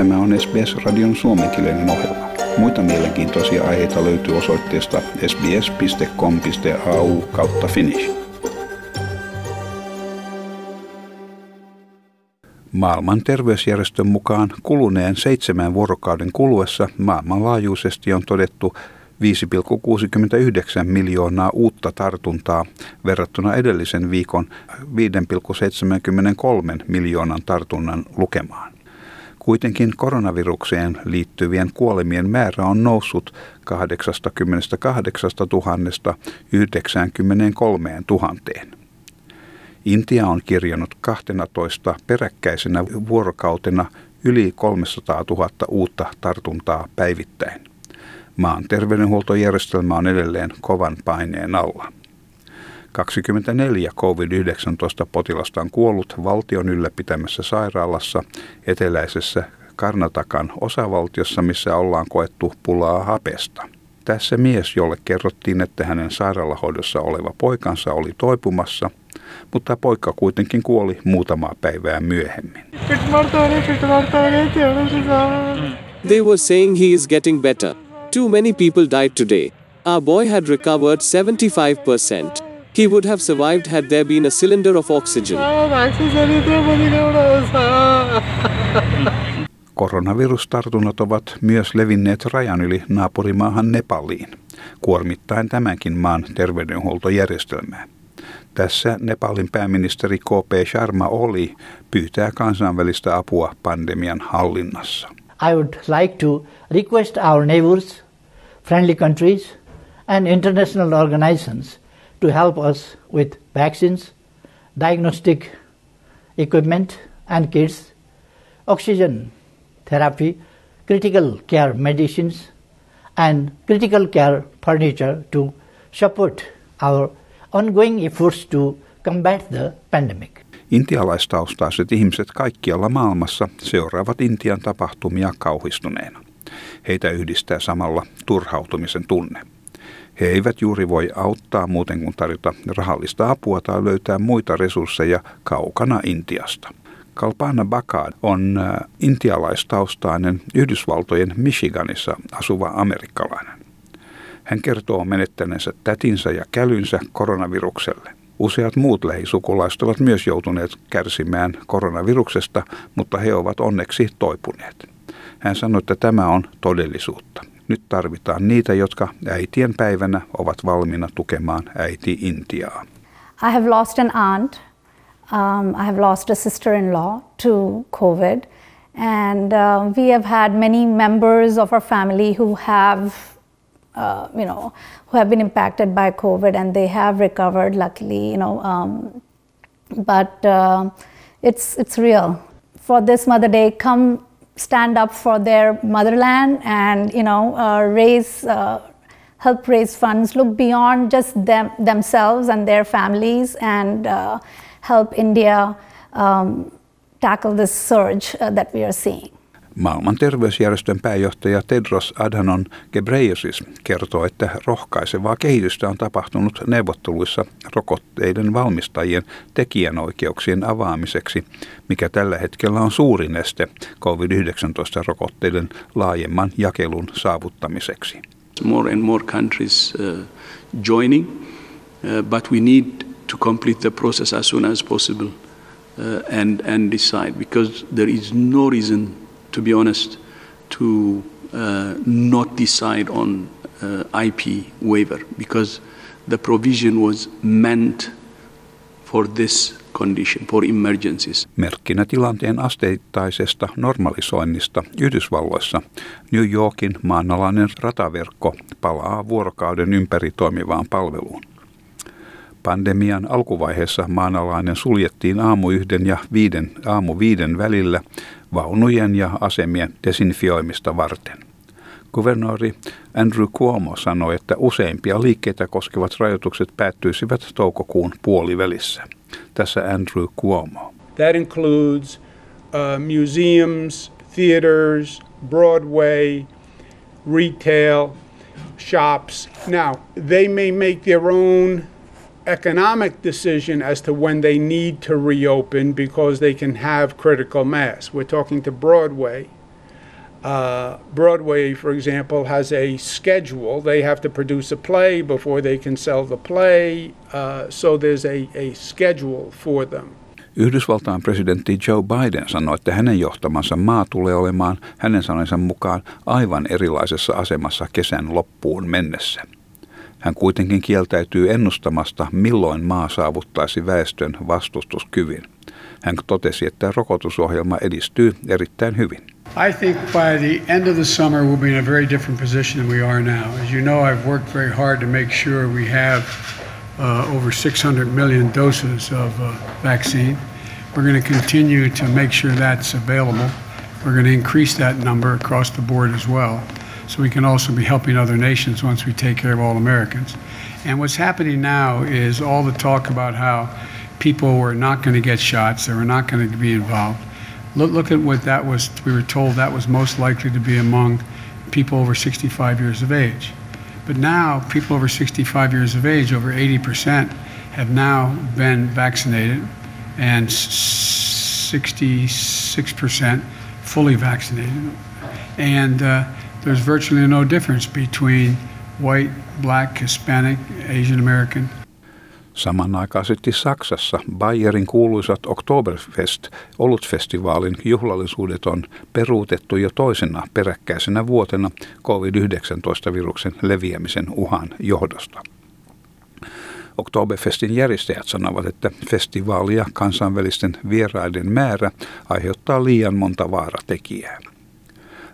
Tämä on SBS-radion suomenkielinen ohjelma. Muita mielenkiintoisia aiheita löytyy osoitteesta sbs.com.au kautta finnish. Maailman terveysjärjestön mukaan kuluneen seitsemän vuorokauden kuluessa maailmanlaajuisesti on todettu 5,69 miljoonaa uutta tartuntaa verrattuna edellisen viikon 5,73 miljoonan tartunnan lukemaan. Kuitenkin koronavirukseen liittyvien kuolemien määrä on noussut 88 000 93 000. Intia on kirjannut 12 peräkkäisenä vuorokautena yli 300 000 uutta tartuntaa päivittäin. Maan terveydenhuoltojärjestelmä on edelleen kovan paineen alla. 24 COVID-19-potilasta on kuollut valtion ylläpitämässä sairaalassa eteläisessä Karnatakan osavaltiossa, missä ollaan koettu pulaa hapesta. Tässä mies, jolle kerrottiin, että hänen sairaalahoidossa oleva poikansa oli toipumassa, mutta poika kuitenkin kuoli muutamaa päivää myöhemmin. They were saying he is getting better. Too many people died today. Our boy had recovered 75%. He would have survived had there been a cylinder of oxygen. Koronavirustartunnat ovat myös levinneet rajan yli naapurimaahan Nepaliin, kuormittaen tämänkin maan terveydenhuoltojärjestelmää. Tässä Nepalin pääministeri KP Sharma oli pyytää kansainvälistä apua pandemian hallinnassa. I would like to request our neighbors, friendly countries, and international organizations to help us with vaccines, diagnostic equipment and kits, oxygen therapy, critical care medicines, and critical care furniture to support our ongoing efforts to combat the pandemic. Intialaistaustaiset ihmiset kaikkialla maailmassa seuraavat Intian tapahtumia kauhistuneena. Heitä yhdistää samalla turhautumisen tunne. He eivät juuri voi auttaa muuten kuin tarjota rahallista apua tai löytää muita resursseja kaukana Intiasta. Kalpana Bakad on äh, intialaistaustainen Yhdysvaltojen Michiganissa asuva amerikkalainen. Hän kertoo menettäneensä tätinsä ja kälynsä koronavirukselle. Useat muut lähisukulaiset ovat myös joutuneet kärsimään koronaviruksesta, mutta he ovat onneksi toipuneet. Hän sanoi, että tämä on todellisuutta. Nyt tarvitaan niitä, jotka äitien päivänä ovat valmiina tukemaan äiti Intiaa. I have lost an aunt. Um, I have lost a sister-in-law to COVID. And uh, we have had many members of our family who have uh, you know, who have been impacted by COVID and they have recovered, luckily, you know. Um, but uh, it's it's real. For this Mother Day, come stand up for their motherland and you know uh, raise. Uh, help raise funds look beyond just them themselves and their families and uh, help india um, tackle this surge uh, that we are seeing Maailman terveysjärjestön pääjohtaja Tedros Adhanom Ghebreyesus kertoo, että rohkaisevaa kehitystä on tapahtunut neuvotteluissa rokotteiden valmistajien tekijänoikeuksien avaamiseksi, mikä tällä hetkellä on suurin este COVID-19-rokotteiden laajemman jakelun saavuttamiseksi. More and more countries uh, joining, uh, but we need to complete the process as soon as possible uh, and, and decide because there is no reason to be honest, to uh, not decide on uh, IP waiver because the provision was meant for this condition, for emergencies. Merkkinä tilanteen asteittaisesta normalisoinnista Yhdysvalloissa New Yorkin maanalainen rataverkko palaa vuorokauden ympäri toimivaan palveluun. Pandemian alkuvaiheessa maanalainen suljettiin aamu yhden ja viiden, aamu viiden välillä vaunujen ja asemien desinfioimista varten. Kuvernööri Andrew Cuomo sanoi, että useimpia liikkeitä koskevat rajoitukset päättyisivät toukokuun puolivälissä. Tässä Andrew Cuomo. That includes uh, museums, theaters, Broadway, retail, shops. Now, they may make their own economic decision as to when they need to reopen because they can have critical mass. We're talking to Broadway, Uh, Broadway, for example, has a schedule. They have to produce a play before they can sell the play, uh, so there's a, a schedule for them. Yhdysvaltain presidentti Joe Biden sanoi, että hänen johtamansa maa tulee olemaan hänen sanansa mukaan aivan erilaisessa asemassa kesän loppuun mennessä. Hän kuitenkin kieltäytyy ennustamasta, milloin maa saavuttaisi väestön vastustuskyvyn. Hän totesi, että rokotusohjelma edistyy erittäin hyvin. I think by the end of the summer we'll be in a very different position than we are now. As you know, I've worked very hard to make sure we have uh, over 600 million doses of uh, vaccine. We're going to continue to make sure that's available. We're going to increase that number across the board as well. So we can also be helping other nations once we take care of all Americans. And what's happening now is all the talk about how people were not going to get shots, they were not going to be involved. Look, look at what that was. We were told that was most likely to be among people over 65 years of age. But now, people over 65 years of age, over 80%, have now been vaccinated, and 66% fully vaccinated. And uh, there's virtually no difference between white, black, Hispanic, Asian American. Samanaikaisesti Saksassa Bayerin kuuluisat Oktoberfest olutfestivaalin juhlallisuudet on peruutettu jo toisena peräkkäisenä vuotena COVID-19-viruksen leviämisen uhan johdosta. Oktoberfestin järjestäjät sanovat, että festivaali ja kansainvälisten vieraiden määrä aiheuttaa liian monta vaaratekijää.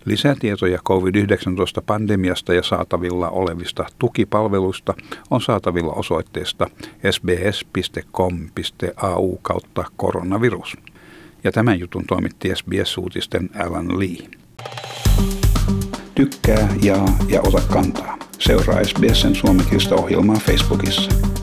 Lisätietoja COVID-19-pandemiasta ja saatavilla olevista tukipalveluista on saatavilla osoitteesta sbs.com.au kautta koronavirus. Ja tämän jutun toimitti SBS-uutisten Alan Lee. Tykkää, jaa ja ota kantaa. Seuraa SBSn suomenkielistä ohjelmaa Facebookissa.